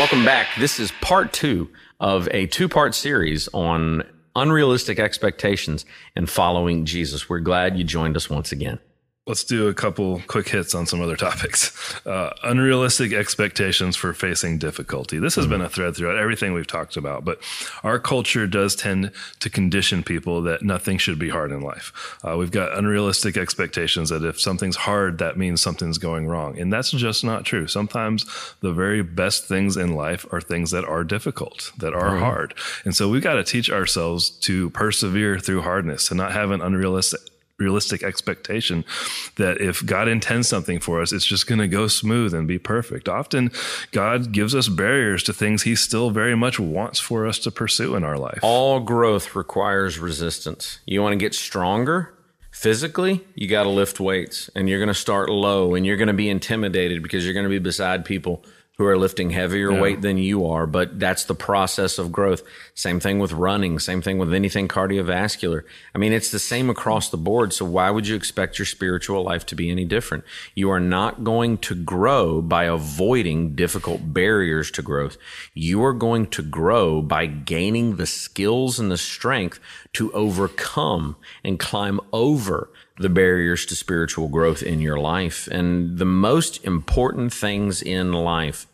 welcome back. This is part two of a two part series on unrealistic expectations and following Jesus. We're glad you joined us once again let's do a couple quick hits on some other topics. Uh, unrealistic expectations for facing difficulty. This has mm-hmm. been a thread throughout everything we've talked about, but our culture does tend to condition people that nothing should be hard in life. Uh, we've got unrealistic expectations that if something's hard, that means something's going wrong. And that's just not true. Sometimes the very best things in life are things that are difficult, that are mm-hmm. hard. And so we've got to teach ourselves to persevere through hardness and not have an unrealistic realistic expectation that if God intends something for us, it's just going to go smooth and be perfect. Often, God gives us barriers to things He still very much wants for us to pursue in our life. All growth requires resistance. You want to get stronger? Physically, you got to lift weights and you're going to start low and you're going to be intimidated because you're going to be beside people who are lifting heavier yeah. weight than you are, but that's the process of growth. Same thing with running, same thing with anything cardiovascular. I mean, it's the same across the board. So why would you expect your spiritual life to be any different? You are not going to grow by avoiding difficult barriers to growth. You are going to grow by gaining the skills and the strength to overcome and climb over the barriers to spiritual growth in your life. And the most important things in life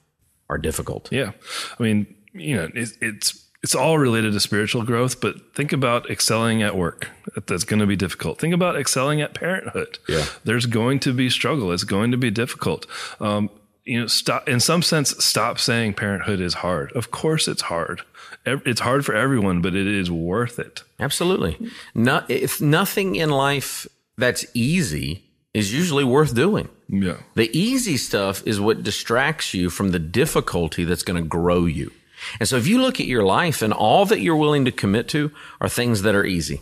are difficult. Yeah. I mean, you know, it, it's, it's all related to spiritual growth, but think about excelling at work. That's going to be difficult. Think about excelling at parenthood. Yeah. There's going to be struggle. It's going to be difficult. Um, you know, stop, in some sense, stop saying parenthood is hard. Of course it's hard. It's hard for everyone, but it is worth it. Absolutely. No, if nothing in life that's easy is usually worth doing. Yeah. The easy stuff is what distracts you from the difficulty that's going to grow you. And so if you look at your life and all that you're willing to commit to are things that are easy.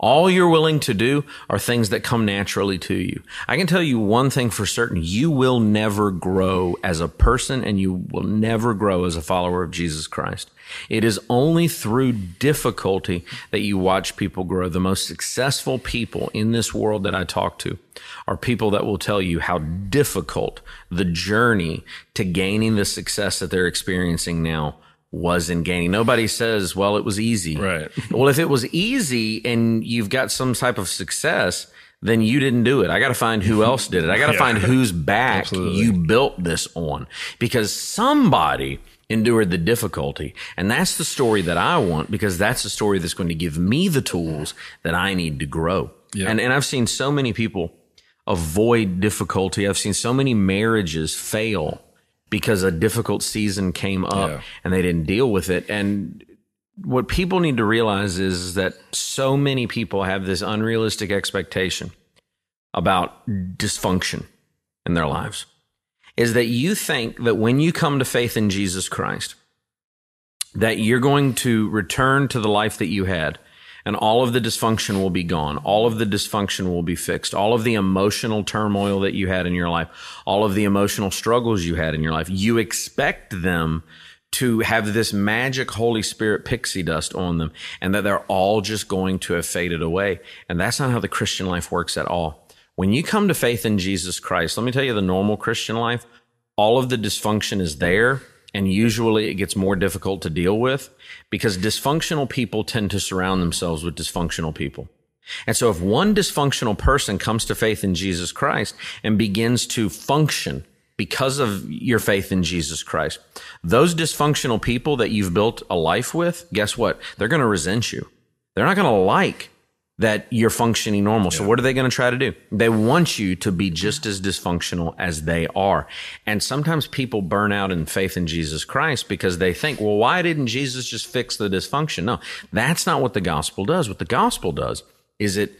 All you're willing to do are things that come naturally to you. I can tell you one thing for certain. You will never grow as a person and you will never grow as a follower of Jesus Christ. It is only through difficulty that you watch people grow. The most successful people in this world that I talk to are people that will tell you how difficult the journey to gaining the success that they're experiencing now was in gaining. Nobody says, well, it was easy. Right. well, if it was easy and you've got some type of success, then you didn't do it. I got to find who else did it. I got to yeah. find whose back Absolutely. you built this on because somebody endured the difficulty. And that's the story that I want because that's the story that's going to give me the tools that I need to grow. Yeah. And, and I've seen so many people avoid difficulty. I've seen so many marriages fail because a difficult season came up yeah. and they didn't deal with it. And what people need to realize is that so many people have this unrealistic expectation about dysfunction in their lives is that you think that when you come to faith in Jesus Christ, that you're going to return to the life that you had and all of the dysfunction will be gone. All of the dysfunction will be fixed. All of the emotional turmoil that you had in your life, all of the emotional struggles you had in your life, you expect them to have this magic Holy Spirit pixie dust on them and that they're all just going to have faded away. And that's not how the Christian life works at all. When you come to faith in Jesus Christ, let me tell you the normal Christian life, all of the dysfunction is there and usually it gets more difficult to deal with because dysfunctional people tend to surround themselves with dysfunctional people. And so if one dysfunctional person comes to faith in Jesus Christ and begins to function because of your faith in Jesus Christ, those dysfunctional people that you've built a life with, guess what? They're going to resent you. They're not going to like that you're functioning normal. Yeah. So what are they going to try to do? They want you to be just as dysfunctional as they are. And sometimes people burn out in faith in Jesus Christ because they think, well, why didn't Jesus just fix the dysfunction? No, that's not what the gospel does. What the gospel does is it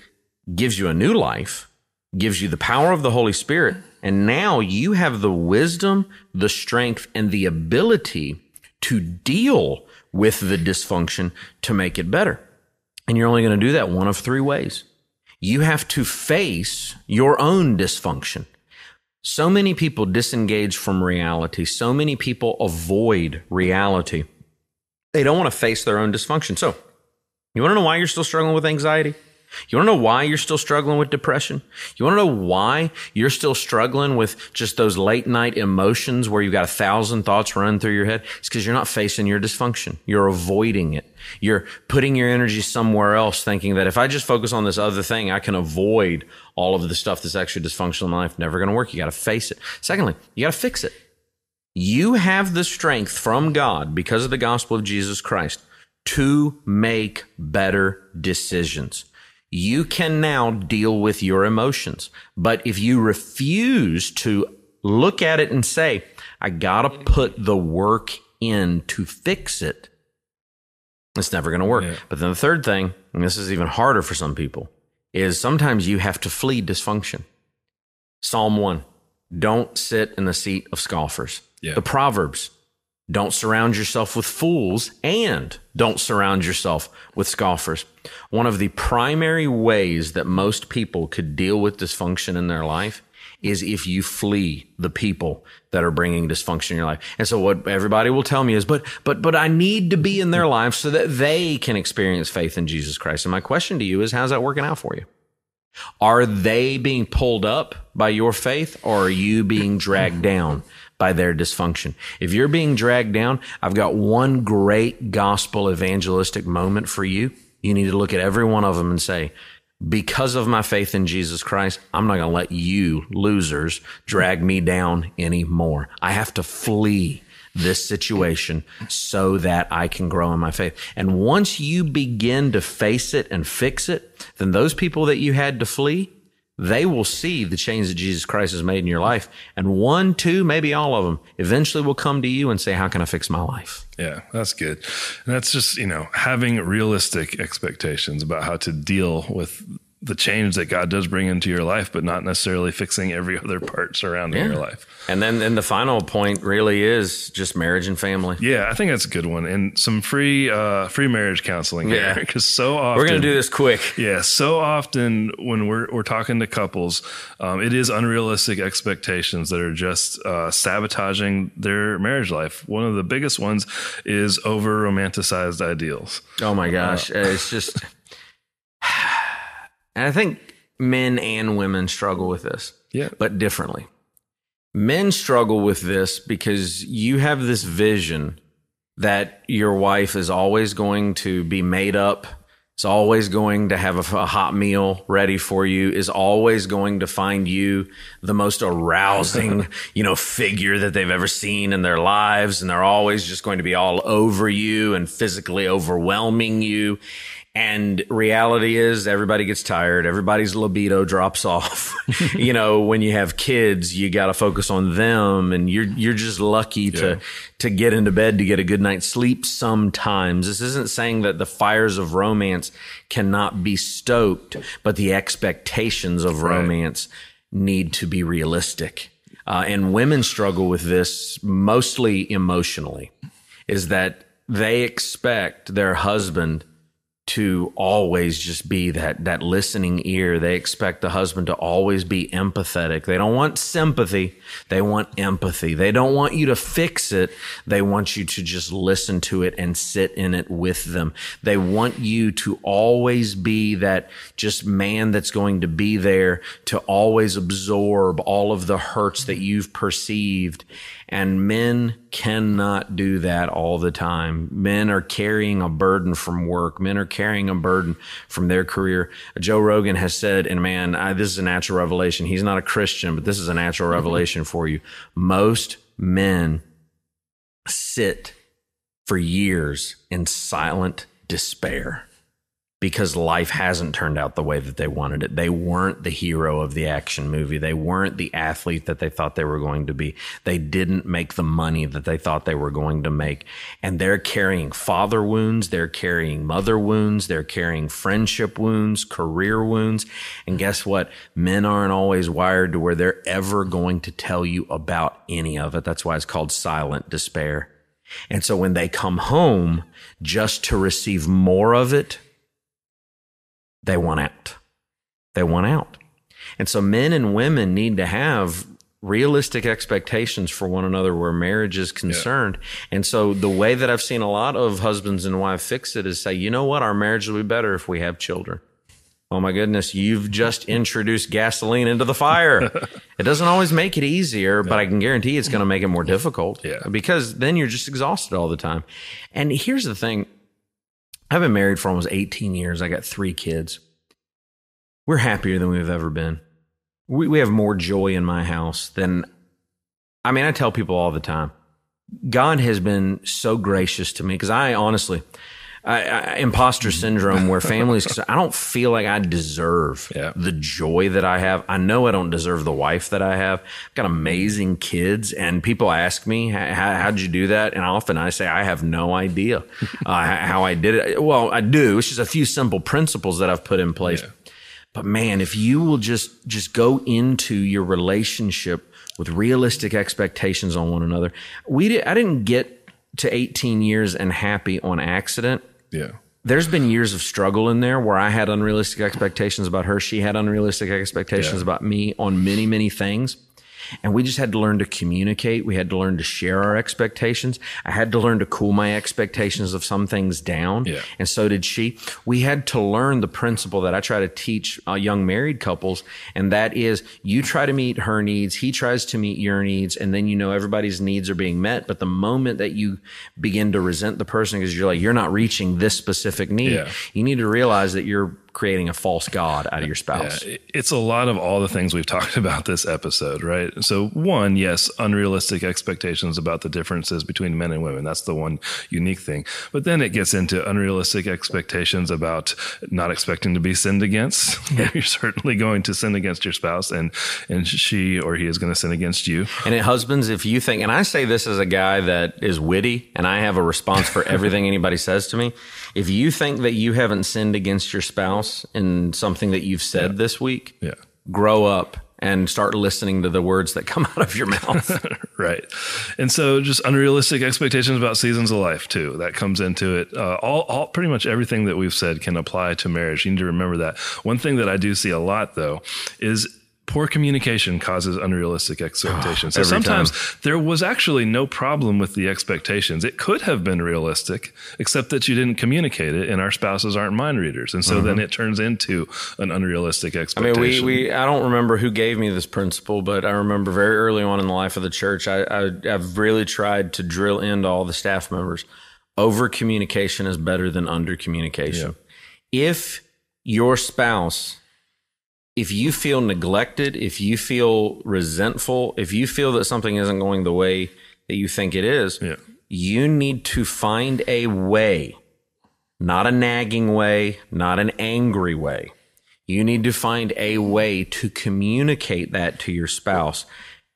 gives you a new life, gives you the power of the Holy Spirit. And now you have the wisdom, the strength, and the ability to deal with the dysfunction to make it better. And you're only going to do that one of three ways. You have to face your own dysfunction. So many people disengage from reality. So many people avoid reality. They don't want to face their own dysfunction. So, you want to know why you're still struggling with anxiety? You want to know why you're still struggling with depression? You want to know why you're still struggling with just those late night emotions where you've got a thousand thoughts running through your head? It's because you're not facing your dysfunction. You're avoiding it. You're putting your energy somewhere else, thinking that if I just focus on this other thing, I can avoid all of the stuff that's actually dysfunctional in my life. Never going to work. You got to face it. Secondly, you got to fix it. You have the strength from God because of the gospel of Jesus Christ to make better decisions. You can now deal with your emotions. But if you refuse to look at it and say, I gotta put the work in to fix it, it's never gonna work. Yeah. But then the third thing, and this is even harder for some people, is sometimes you have to flee dysfunction. Psalm 1 Don't sit in the seat of scoffers. Yeah. The Proverbs don't surround yourself with fools and don't surround yourself with scoffers. One of the primary ways that most people could deal with dysfunction in their life is if you flee the people that are bringing dysfunction in your life. And so what everybody will tell me is, but, but, but I need to be in their life so that they can experience faith in Jesus Christ. And my question to you is, how's that working out for you? Are they being pulled up by your faith or are you being dragged down by their dysfunction. If you're being dragged down, I've got one great gospel evangelistic moment for you. You need to look at every one of them and say, because of my faith in Jesus Christ, I'm not going to let you losers drag me down anymore. I have to flee this situation so that I can grow in my faith. And once you begin to face it and fix it, then those people that you had to flee, they will see the change that Jesus Christ has made in your life. And one, two, maybe all of them eventually will come to you and say, How can I fix my life? Yeah, that's good. And that's just, you know, having realistic expectations about how to deal with the change that God does bring into your life, but not necessarily fixing every other part surrounding yeah. your life. And then, then the final point really is just marriage and family. Yeah, I think that's a good one, and some free, uh, free marriage counseling. Yeah, because so often we're going to do this quick. Yeah, so often when we're we're talking to couples, um, it is unrealistic expectations that are just uh, sabotaging their marriage life. One of the biggest ones is over romanticized ideals. Oh my gosh, uh, it's just. And I think men and women struggle with this, yeah. but differently. Men struggle with this because you have this vision that your wife is always going to be made up, is always going to have a, a, hot meal ready for you, is always going to find you the most arousing, you know, figure that they've ever seen in their lives. And they're always just going to be all over you and physically overwhelming you. And reality is everybody gets tired. Everybody's libido drops off. you know, when you have kids, you got to focus on them and you're, you're just lucky yeah. to, to get into bed to get a good night's sleep sometimes. This isn't saying that the fires of romance cannot be stoked, but the expectations of right. romance need to be realistic. Uh, and women struggle with this mostly emotionally is that they expect their husband to always just be that that listening ear. They expect the husband to always be empathetic. They don't want sympathy. They want empathy. They don't want you to fix it. They want you to just listen to it and sit in it with them. They want you to always be that just man that's going to be there to always absorb all of the hurts that you've perceived and men cannot do that all the time. Men are carrying a burden from work. Men are carrying a burden from their career. Joe Rogan has said, and man, I, this is a natural revelation. He's not a Christian, but this is a natural mm-hmm. revelation for you. Most men sit for years in silent despair because life hasn't turned out the way that they wanted it. They weren't the hero of the action movie. They weren't the athlete that they thought they were going to be. They didn't make the money that they thought they were going to make. And they're carrying father wounds. They're carrying mother wounds. They're carrying friendship wounds, career wounds. And guess what? Men aren't always wired to where they're ever going to tell you about any of it. That's why it's called silent despair. And so when they come home just to receive more of it, they want out. They want out. And so men and women need to have realistic expectations for one another where marriage is concerned. Yeah. And so the way that I've seen a lot of husbands and wives fix it is say, you know what, our marriage will be better if we have children. Oh my goodness, you've just introduced gasoline into the fire. it doesn't always make it easier, but I can guarantee it's going to make it more difficult. Yeah. Because then you're just exhausted all the time. And here's the thing I've been married for almost 18 years. I got three kids. We're happier than we've ever been. We, we have more joy in my house than, I mean, I tell people all the time God has been so gracious to me because I honestly, I, I, imposter syndrome where families i don't feel like i deserve Yeah. the joy that i have. I know i don't deserve the wife that i have. I've got amazing kids and people ask me how, did you do that? And often i say i have no idea uh, how i did it. Well i do. It's just a few simple principles that i've put in place. But man if you will just just go into your relationship with realistic expectations on one another. We did, i didn't get to 18 years and happy on accident Yeah. there's been years of struggle in there where I had unrealistic expectations about her. She had unrealistic expectations Yeah. about me on many, many things. And we just had to learn to communicate. We had to learn to share our expectations. I had to learn to cool my expectations of some things down. Yeah. And so did she. We had to learn the principle that I try to teach uh, young married couples. And that is you try to meet her needs. He tries to meet your needs. And then you know everybody's needs are being met. But the moment that you begin to resent the person because you're like, you're not reaching this specific need, Yeah. you need to realize that you're creating a false God out of your spouse. Yeah, it's a lot of all the things we've talked about this episode, right? So, one, yes, unrealistic expectations about the differences between men and women. That's the one unique thing. But then it gets into unrealistic expectations about not expecting to be sinned against. You're certainly going to sin against your spouse, and and she or he is going to sin against you. And it, husbands, if you think, and I say this as a guy that is witty and I have a response for everything anybody says to me. If you think that you haven't sinned against your spouse in something that you've said this week, Yeah. grow up and start listening to the words that come out of your mouth. right. And so just unrealistic expectations about seasons of life too. That comes into it. Uh, all, all, pretty much everything that we've said can apply to marriage. You need to remember that. One thing that I do see a lot though is poor communication causes unrealistic expectations. so every sometimes there was actually no problem with the expectations. It could have been realistic, except that you didn't communicate it and our spouses aren't mind readers. And so mm-hmm. then it turns into an unrealistic expectation. I mean, we, we, I don't remember who gave me this principle, but I remember very early on in the life of the church, I, I, I've really tried to drill into all the staff members. Over communication is better than under communication. If your spouse, if you feel neglected, if you feel resentful, if you feel that something isn't going the way that you think it is, Yeah. you need to find a way, not a nagging way, not an angry way. You need to find a way to communicate that to your spouse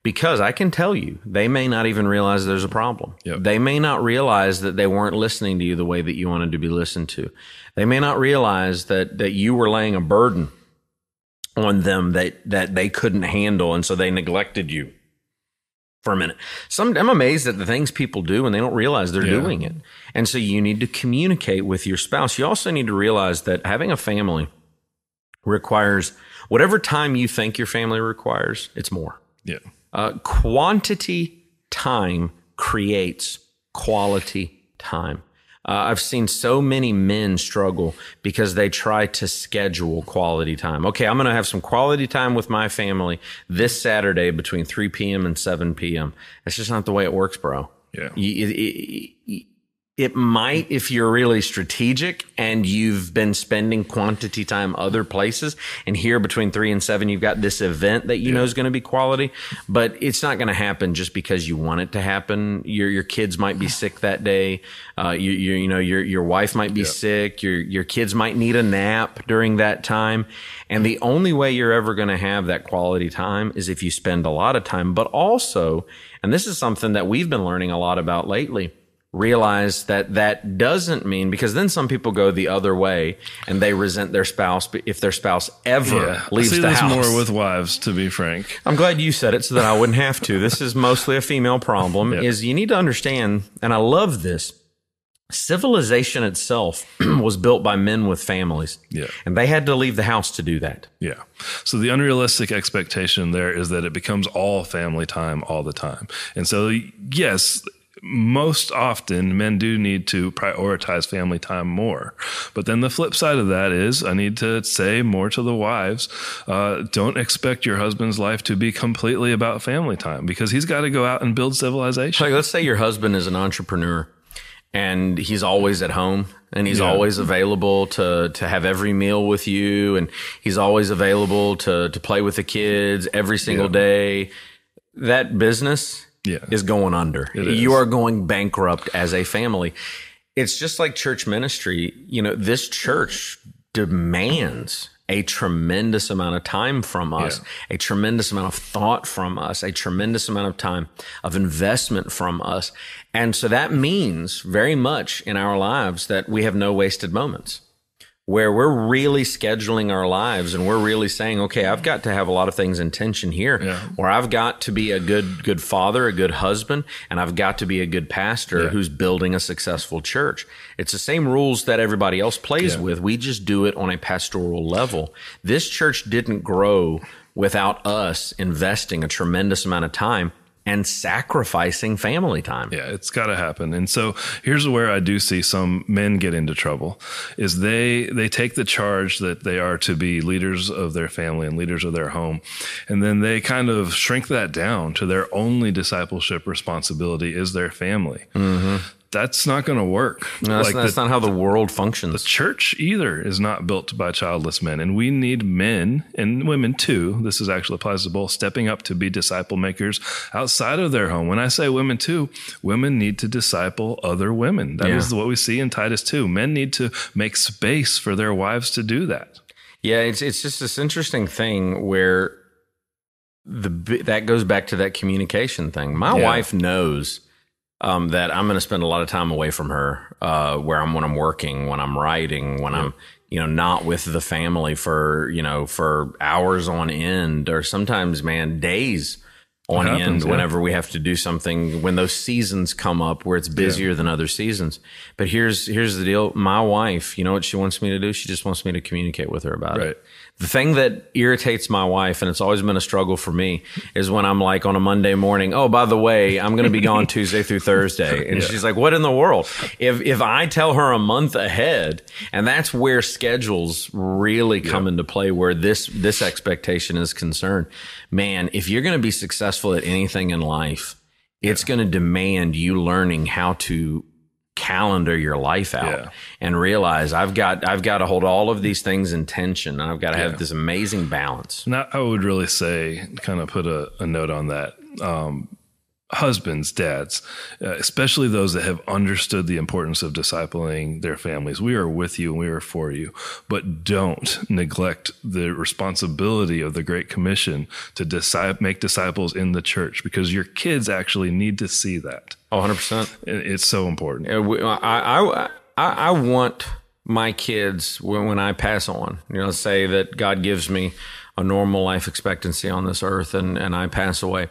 because I can tell you, they may not even realize there's a problem. Yep. They may not realize that they weren't listening to you the way that you wanted to be listened to. They may not realize that, that you were laying a burden on them that, that they couldn't handle. And so they neglected you for a minute. Some, I'm amazed at the things people do and they don't realize they're Yeah. doing it. And so you need to communicate with your spouse. You also need to realize that having a family requires whatever time you think your family requires, it's more. yeah. Uh, quantity time creates quality time. Uh, I've seen so many men struggle because they try to schedule quality time. Okay, I'm going to have some quality time with my family this Saturday between 3 p.m. and 7 p.m. That's just not the way it works, bro. Yeah. You- it, it- it- might if you're really strategic and you've been spending quantity time other places and here between three and seven you've got this event that you know is going to be quality but it's not going to happen just because you want it to happen. Your your kids might be sick that day. Uh, you, you you know your your wife might be sick. Your your kids might need a nap during that time. And the only way you're ever going to have that quality time is if you spend a lot of time. But also and this is something that we've been learning a lot about lately realize that that doesn't mean because then some people go the other way and they resent their spouse if their spouse ever Yeah. I leaves see the this house. more with wives, to be frank. I'm glad you said it so that I wouldn't have to. This is mostly a female problem. Yeah. Is you need to understand, and I love this. Civilization itself was built by men with families, Yeah. and they had to leave the house to do that. Yeah. So the unrealistic expectation there is that it becomes all family time all the time. And so, yes, most often men do need to prioritize family time more. But then the flip side of that is I need to say more to the wives. Uh, don't expect your husband's life to be completely about family time because he's got to go out and build civilization. Like, let's say your husband is an entrepreneur and he's always at home and he's yeah. always available to to have every meal with you and he's always available to to play with the kids every single yeah. day that business yeah. is going under. You are going bankrupt as a family. It's just like church ministry. You know, this church demands a tremendous amount of time from us, yeah. a tremendous amount of thought from us, a tremendous amount of time of investment from us. And so that means very much in our lives that we have no wasted moments where we're really scheduling our lives and we're really saying, okay, I've got to have a lot of things in tension here, yeah. where I've got to be a good, good father, a good husband, and I've got to be a good pastor yeah. who's building a successful church. It's the same rules that everybody else plays yeah. with. We just do it on a pastoral level. This church didn't grow without us investing a tremendous amount of time and sacrificing family time. Yeah, it's got to happen. And so here's where I do see some men get into trouble is they they take the charge that they are to be leaders of their family and leaders of their home and then they kind of shrink that down to their only discipleship responsibility is their family. Mm-hmm that's not going to work. No, that's, like that's the, not how the world functions. The church either is not built by childless men, and we need men and women too. This is actually applies to both stepping up to be disciple makers outside of their home. When I say women too, women need to disciple other women. That yeah. is what we see in Titus two. Men need to make space for their wives to do that. Yeah, it's it's just this interesting thing where the that goes back to that communication thing. My yeah. wife knows um, that I'm going to spend a lot of time away from her, uh, where I'm when I'm working, when I'm writing, when yeah. I'm you know not with the family for you know for hours on end, or sometimes man days on happens, end. Yeah. Whenever we have to do something, when those seasons come up where it's busier yeah. than other seasons. But here's here's the deal: my wife, you know what she wants me to do? She just wants me to communicate with her about right. it. The thing that irritates my wife, and it's always been a struggle for me, is when I'm like on a Monday morning, oh, by the way, I'm going to be gone Tuesday through Thursday. And yeah. she's like, what in the world? If, if I tell her a month ahead, and that's where schedules really come yeah. into play, where this, this expectation is concerned. Man, if you're going to be successful at anything in life, it's going to demand you learning how to calendar your life out yeah. and realize I've got I've got to hold all of these things in tension and I've got to have this amazing balance. Now I would really say kind of put a, a note on that. Um, husbands, dads, uh, especially those that have understood the importance of discipling their families. We are with you and we are for you, but don't neglect the responsibility of the Great Commission to disi- make disciples in the church because your kids actually need to see that. Oh, 100%. It's so important. I, I, I, I want my kids, when, when I pass on, you know, say that God gives me a normal life expectancy on this earth and, and I pass away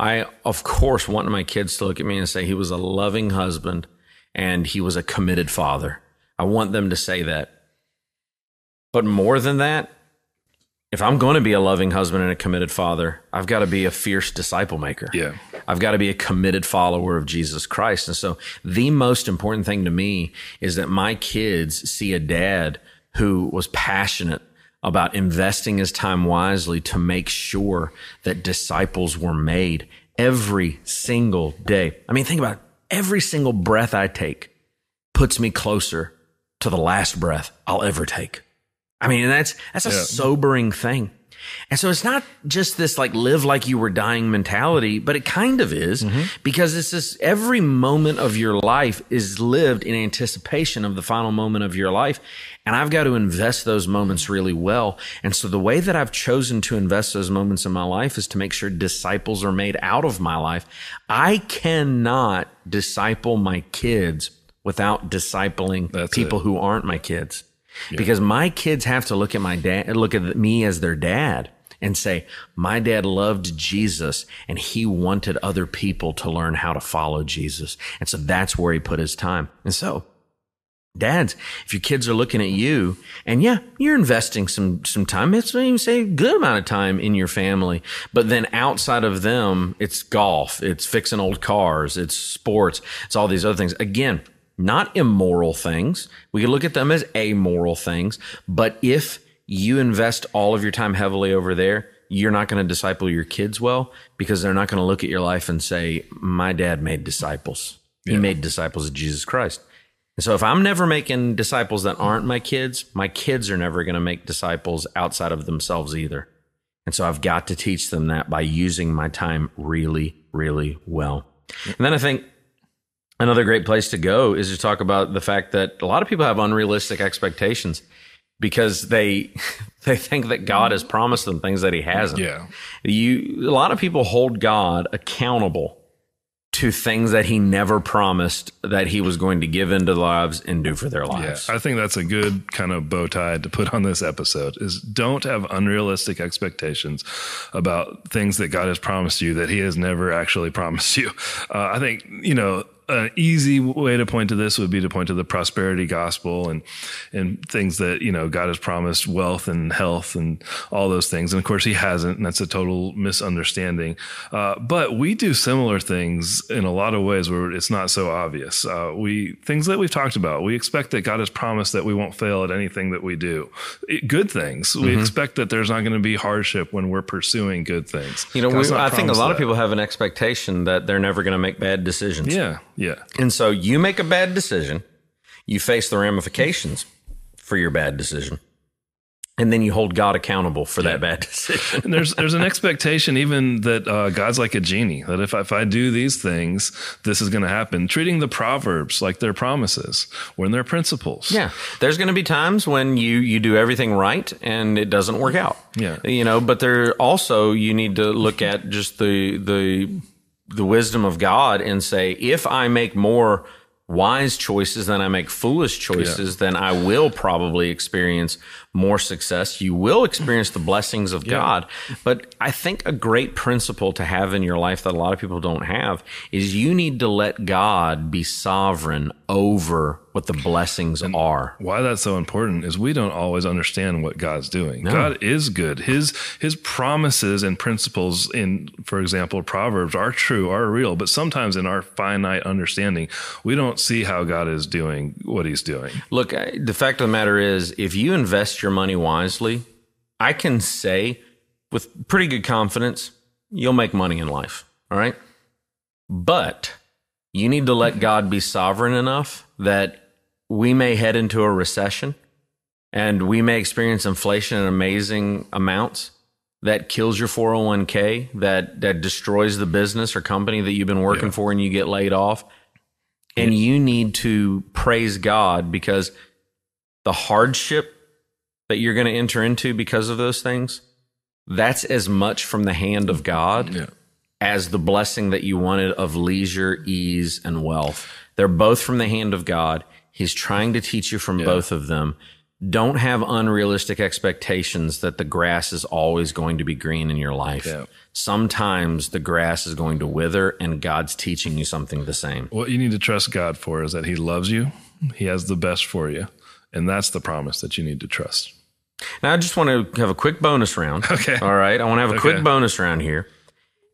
I, of course, want my kids to look at me and say he was a loving husband and he was a committed father. I want them to say that. But more than that, if I'm going to be a loving husband and a committed father, I've got to be a fierce disciple maker. Yeah. I've got to be a committed follower of Jesus Christ. And so the most important thing to me is that my kids see a dad who was passionate about investing his time wisely to make sure that disciples were made every single day. I mean, think about it. Every single breath I take puts me closer to the last breath I'll ever take. I mean, that's that's a yeah. sobering thing. And so it's not just this like live like you were dying mentality, but it kind of is mm-hmm. because it's this every moment of your life is lived in anticipation of the final moment of your life. And I've got to invest those moments really well. And so the way that I've chosen to invest those moments in my life is to make sure disciples are made out of my life. I cannot disciple my kids without discipling That's people it. who aren't my kids. Because my kids have to look at my dad, look at me as their dad and say, my dad loved Jesus and he wanted other people to learn how to follow Jesus. And so that's where he put his time. And so dads, if your kids are looking at you and yeah, you're investing some, some time. It's even say a good amount of time in your family, but then outside of them, it's golf, it's fixing old cars, it's sports, it's all these other things. Again, not immoral things. We can look at them as amoral things, but if you invest all of your time heavily over there, you're not going to disciple your kids well because they're not going to look at your life and say, my dad made disciples. He yeah. made disciples of Jesus Christ. And so if I'm never making disciples that aren't my kids, my kids are never going to make disciples outside of themselves either. And so I've got to teach them that by using my time really, really well. And then I think another great place to go is to talk about the fact that a lot of people have unrealistic expectations because they they think that God has promised them things that he hasn't. Yeah. You a lot of people hold God accountable to things that he never promised that he was going to give into their lives and do for their lives. Yeah, I think that's a good kind of bow tie to put on this episode is don't have unrealistic expectations about things that God has promised you that he has never actually promised you. Uh, I think, you know, an easy way to point to this would be to point to the prosperity gospel and and things that you know God has promised wealth and health and all those things, and of course He hasn't, and that's a total misunderstanding. Uh, but we do similar things in a lot of ways where it's not so obvious. Uh, we things that we've talked about. We expect that God has promised that we won't fail at anything that we do. It, good things. Mm-hmm. We expect that there's not going to be hardship when we're pursuing good things. You know, we, I think a lot that. of people have an expectation that they're never going to make bad decisions. Yeah, yeah. And so you make a bad decision, you face the ramifications for your bad decision. And then you hold God accountable for yeah. that bad decision. and there's there's an expectation even that uh, God's like a genie that if I, if I do these things, this is going to happen. Treating the proverbs like they're promises when they're principles. Yeah, there's going to be times when you you do everything right and it doesn't work out. Yeah, you know, but there also you need to look at just the the the wisdom of God and say, if I make more wise choices than I make foolish choices, yeah. then I will probably experience more success. You will experience the blessings of yeah. God. But I think a great principle to have in your life that a lot of people don't have is you need to let God be sovereign over what the blessings and are. Why that's so important is we don't always understand what God's doing. No. God is good. His his promises and principles in for example proverbs are true, are real, but sometimes in our finite understanding, we don't see how God is doing what he's doing. Look, the fact of the matter is if you invest your money wisely, I can say with pretty good confidence, you'll make money in life. All right. But you need to let God be sovereign enough that we may head into a recession and we may experience inflation in amazing amounts that kills your 401k, that, that destroys the business or company that you've been working yeah. for and you get laid off. And you need to praise God because the hardship that you're going to enter into because of those things, that's as much from the hand of God yeah. as the blessing that you wanted of leisure, ease, and wealth. They're both from the hand of God. He's trying to teach you from yeah. both of them. Don't have unrealistic expectations that the grass is always going to be green in your life. Yeah. Sometimes the grass is going to wither and God's teaching you something the same. What you need to trust God for is that He loves you, He has the best for you. And that's the promise that you need to trust. Now, I just want to have a quick bonus round. Okay. All right. I want to have a okay. quick bonus round here.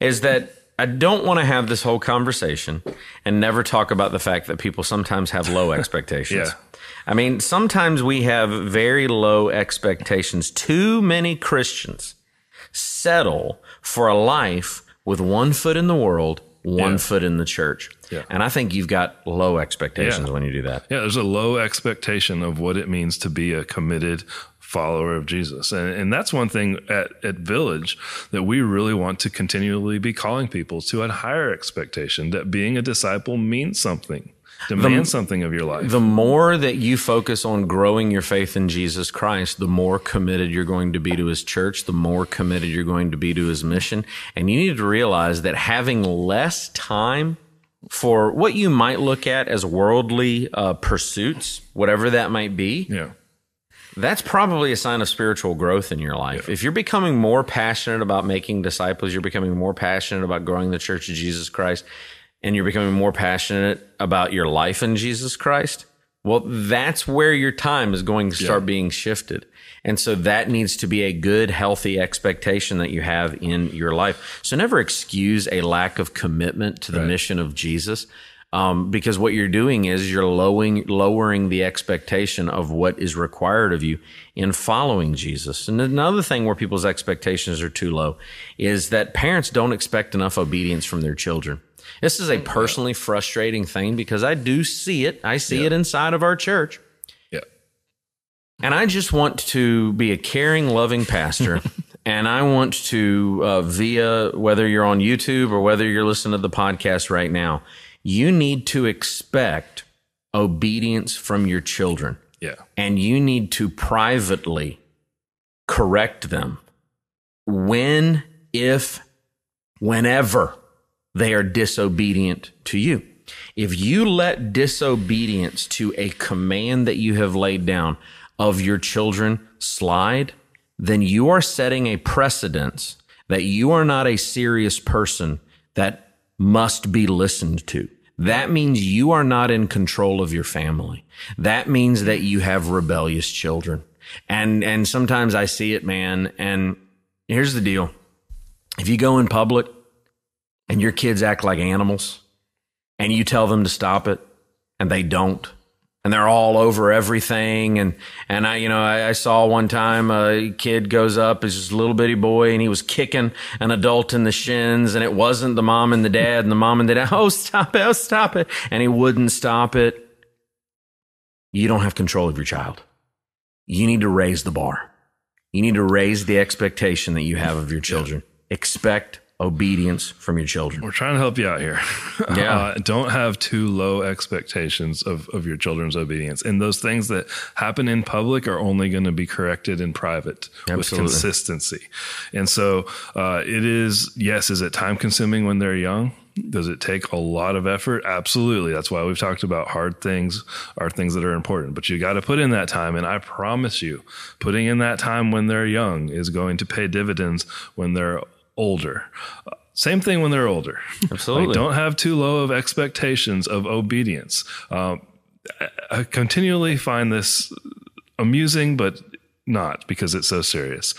Is that I don't want to have this whole conversation and never talk about the fact that people sometimes have low expectations. yeah. I mean, sometimes we have very low expectations. Too many Christians settle for a life with one foot in the world, one yeah. foot in the church. Yeah. And I think you've got low expectations yeah. when you do that. Yeah, there's a low expectation of what it means to be a committed follower of Jesus. And, and that's one thing at, at Village that we really want to continually be calling people to a higher expectation that being a disciple means something. Demand the, something of your life. The more that you focus on growing your faith in Jesus Christ, the more committed you're going to be to his church, the more committed you're going to be to his mission. And you need to realize that having less time for what you might look at as worldly uh, pursuits, whatever that might be, yeah that's probably a sign of spiritual growth in your life. Yeah. If you're becoming more passionate about making disciples, you're becoming more passionate about growing the church of Jesus Christ, and you're becoming more passionate about your life in Jesus Christ, Well, that's where your time is going to start yeah. being shifted. And so that needs to be a good, healthy expectation that you have in your life. So never excuse a lack of commitment to the right. mission of Jesus. Um, because what you're doing is you're lowering lowering the expectation of what is required of you in following Jesus. And another thing where people's expectations are too low is that parents don't expect enough obedience from their children. This is a personally frustrating thing because I do see it. I see yeah. it inside of our church. Yeah. And I just want to be a caring, loving pastor. and I want to, uh, via whether you're on YouTube or whether you're listening to the podcast right now, you need to expect obedience from your children. Yeah. And you need to privately correct them when, if, whenever they are disobedient to you. If you let disobedience to a command that you have laid down of your children slide, then you are setting a precedence that you are not a serious person that must be listened to. That means you are not in control of your family. That means that you have rebellious children. And, and sometimes I see it, man. And here's the deal. If you go in public and your kids act like animals and you tell them to stop it and they don't and they're all over everything. And and I you know I, I, saw one time a kid goes up as just a little bitty boy and he was kicking an adult in the shins and it wasn't the mom and the dad and the mom and the dad oh stop it oh stop it. And he wouldn't stop it. You don't have control of your child. You need to raise the bar. You need to raise the expectation that you have of your children. Expect obedience from your children. We're trying to help you out here. Yeah. Uh, don't have too low expectations of, of your children's obedience. And those things that happen in public are only going to be corrected in private Absolutely. with consistency. And so uh, it is, yes, is it time consuming when they're young? Does it take a lot of effort? Absolutely. That's why we've talked about hard things are things that are important, but you got to put in that time. And I promise you, putting in that time when they're young is going to pay dividends when they're older. Same thing when they're older. Absolutely. like, don't have too low of expectations of obedience. Um, I continually find this amusing, but not because it's so serious.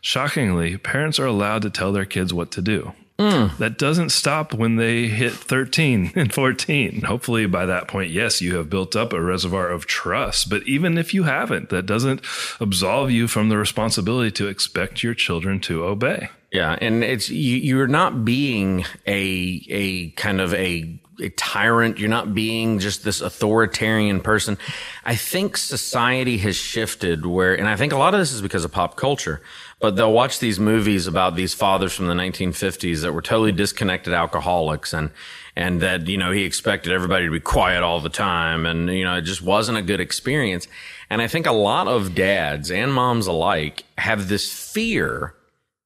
Shockingly, parents are allowed to tell their kids what to do. Mm. That doesn't stop when they hit 13 and 14. Hopefully, by that point, yes, you have built up a reservoir of trust. But even if you haven't, that doesn't absolve you from the responsibility to expect your children to obey. Yeah, and it's you, you're not being a a kind of a a tyrant. You're not being just this authoritarian person. I think society has shifted where, and I think a lot of this is because of pop culture, but they'll watch these movies about these fathers from the 1950s that were totally disconnected alcoholics and, and that, you know, he expected everybody to be quiet all the time. And, you know, it just wasn't a good experience. And I think a lot of dads and moms alike have this fear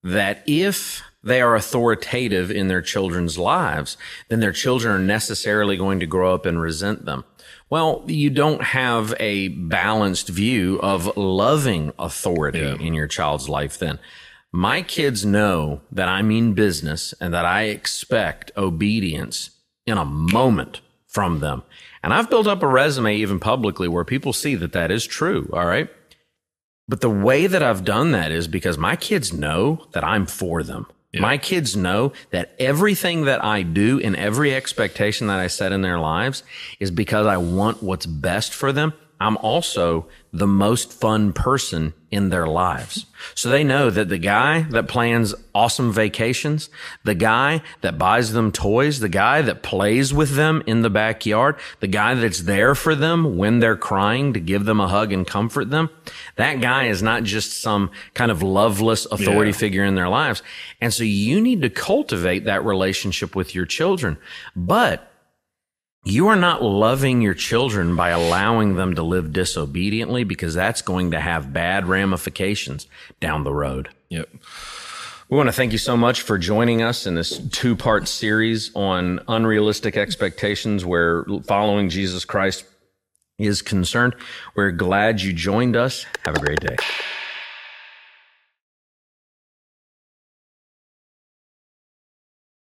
that if they are authoritative in their children's lives, then their children are necessarily going to grow up and resent them. Well, you don't have a balanced view of loving authority yeah. in your child's life then. My kids know that I mean business and that I expect obedience in a moment from them. And I've built up a resume even publicly where people see that that is true. All right. But the way that I've done that is because my kids know that I'm for them. Yeah. My kids know that everything that I do and every expectation that I set in their lives is because I want what's best for them. I'm also the most fun person in their lives. So they know that the guy that plans awesome vacations, the guy that buys them toys, the guy that plays with them in the backyard, the guy that's there for them when they're crying to give them a hug and comfort them, that guy is not just some kind of loveless authority yeah. figure in their lives. And so you need to cultivate that relationship with your children. But you are not loving your children by allowing them to live disobediently because that's going to have bad ramifications down the road. Yep. We want to thank you so much for joining us in this two part series on unrealistic expectations where following Jesus Christ is concerned. We're glad you joined us. Have a great day.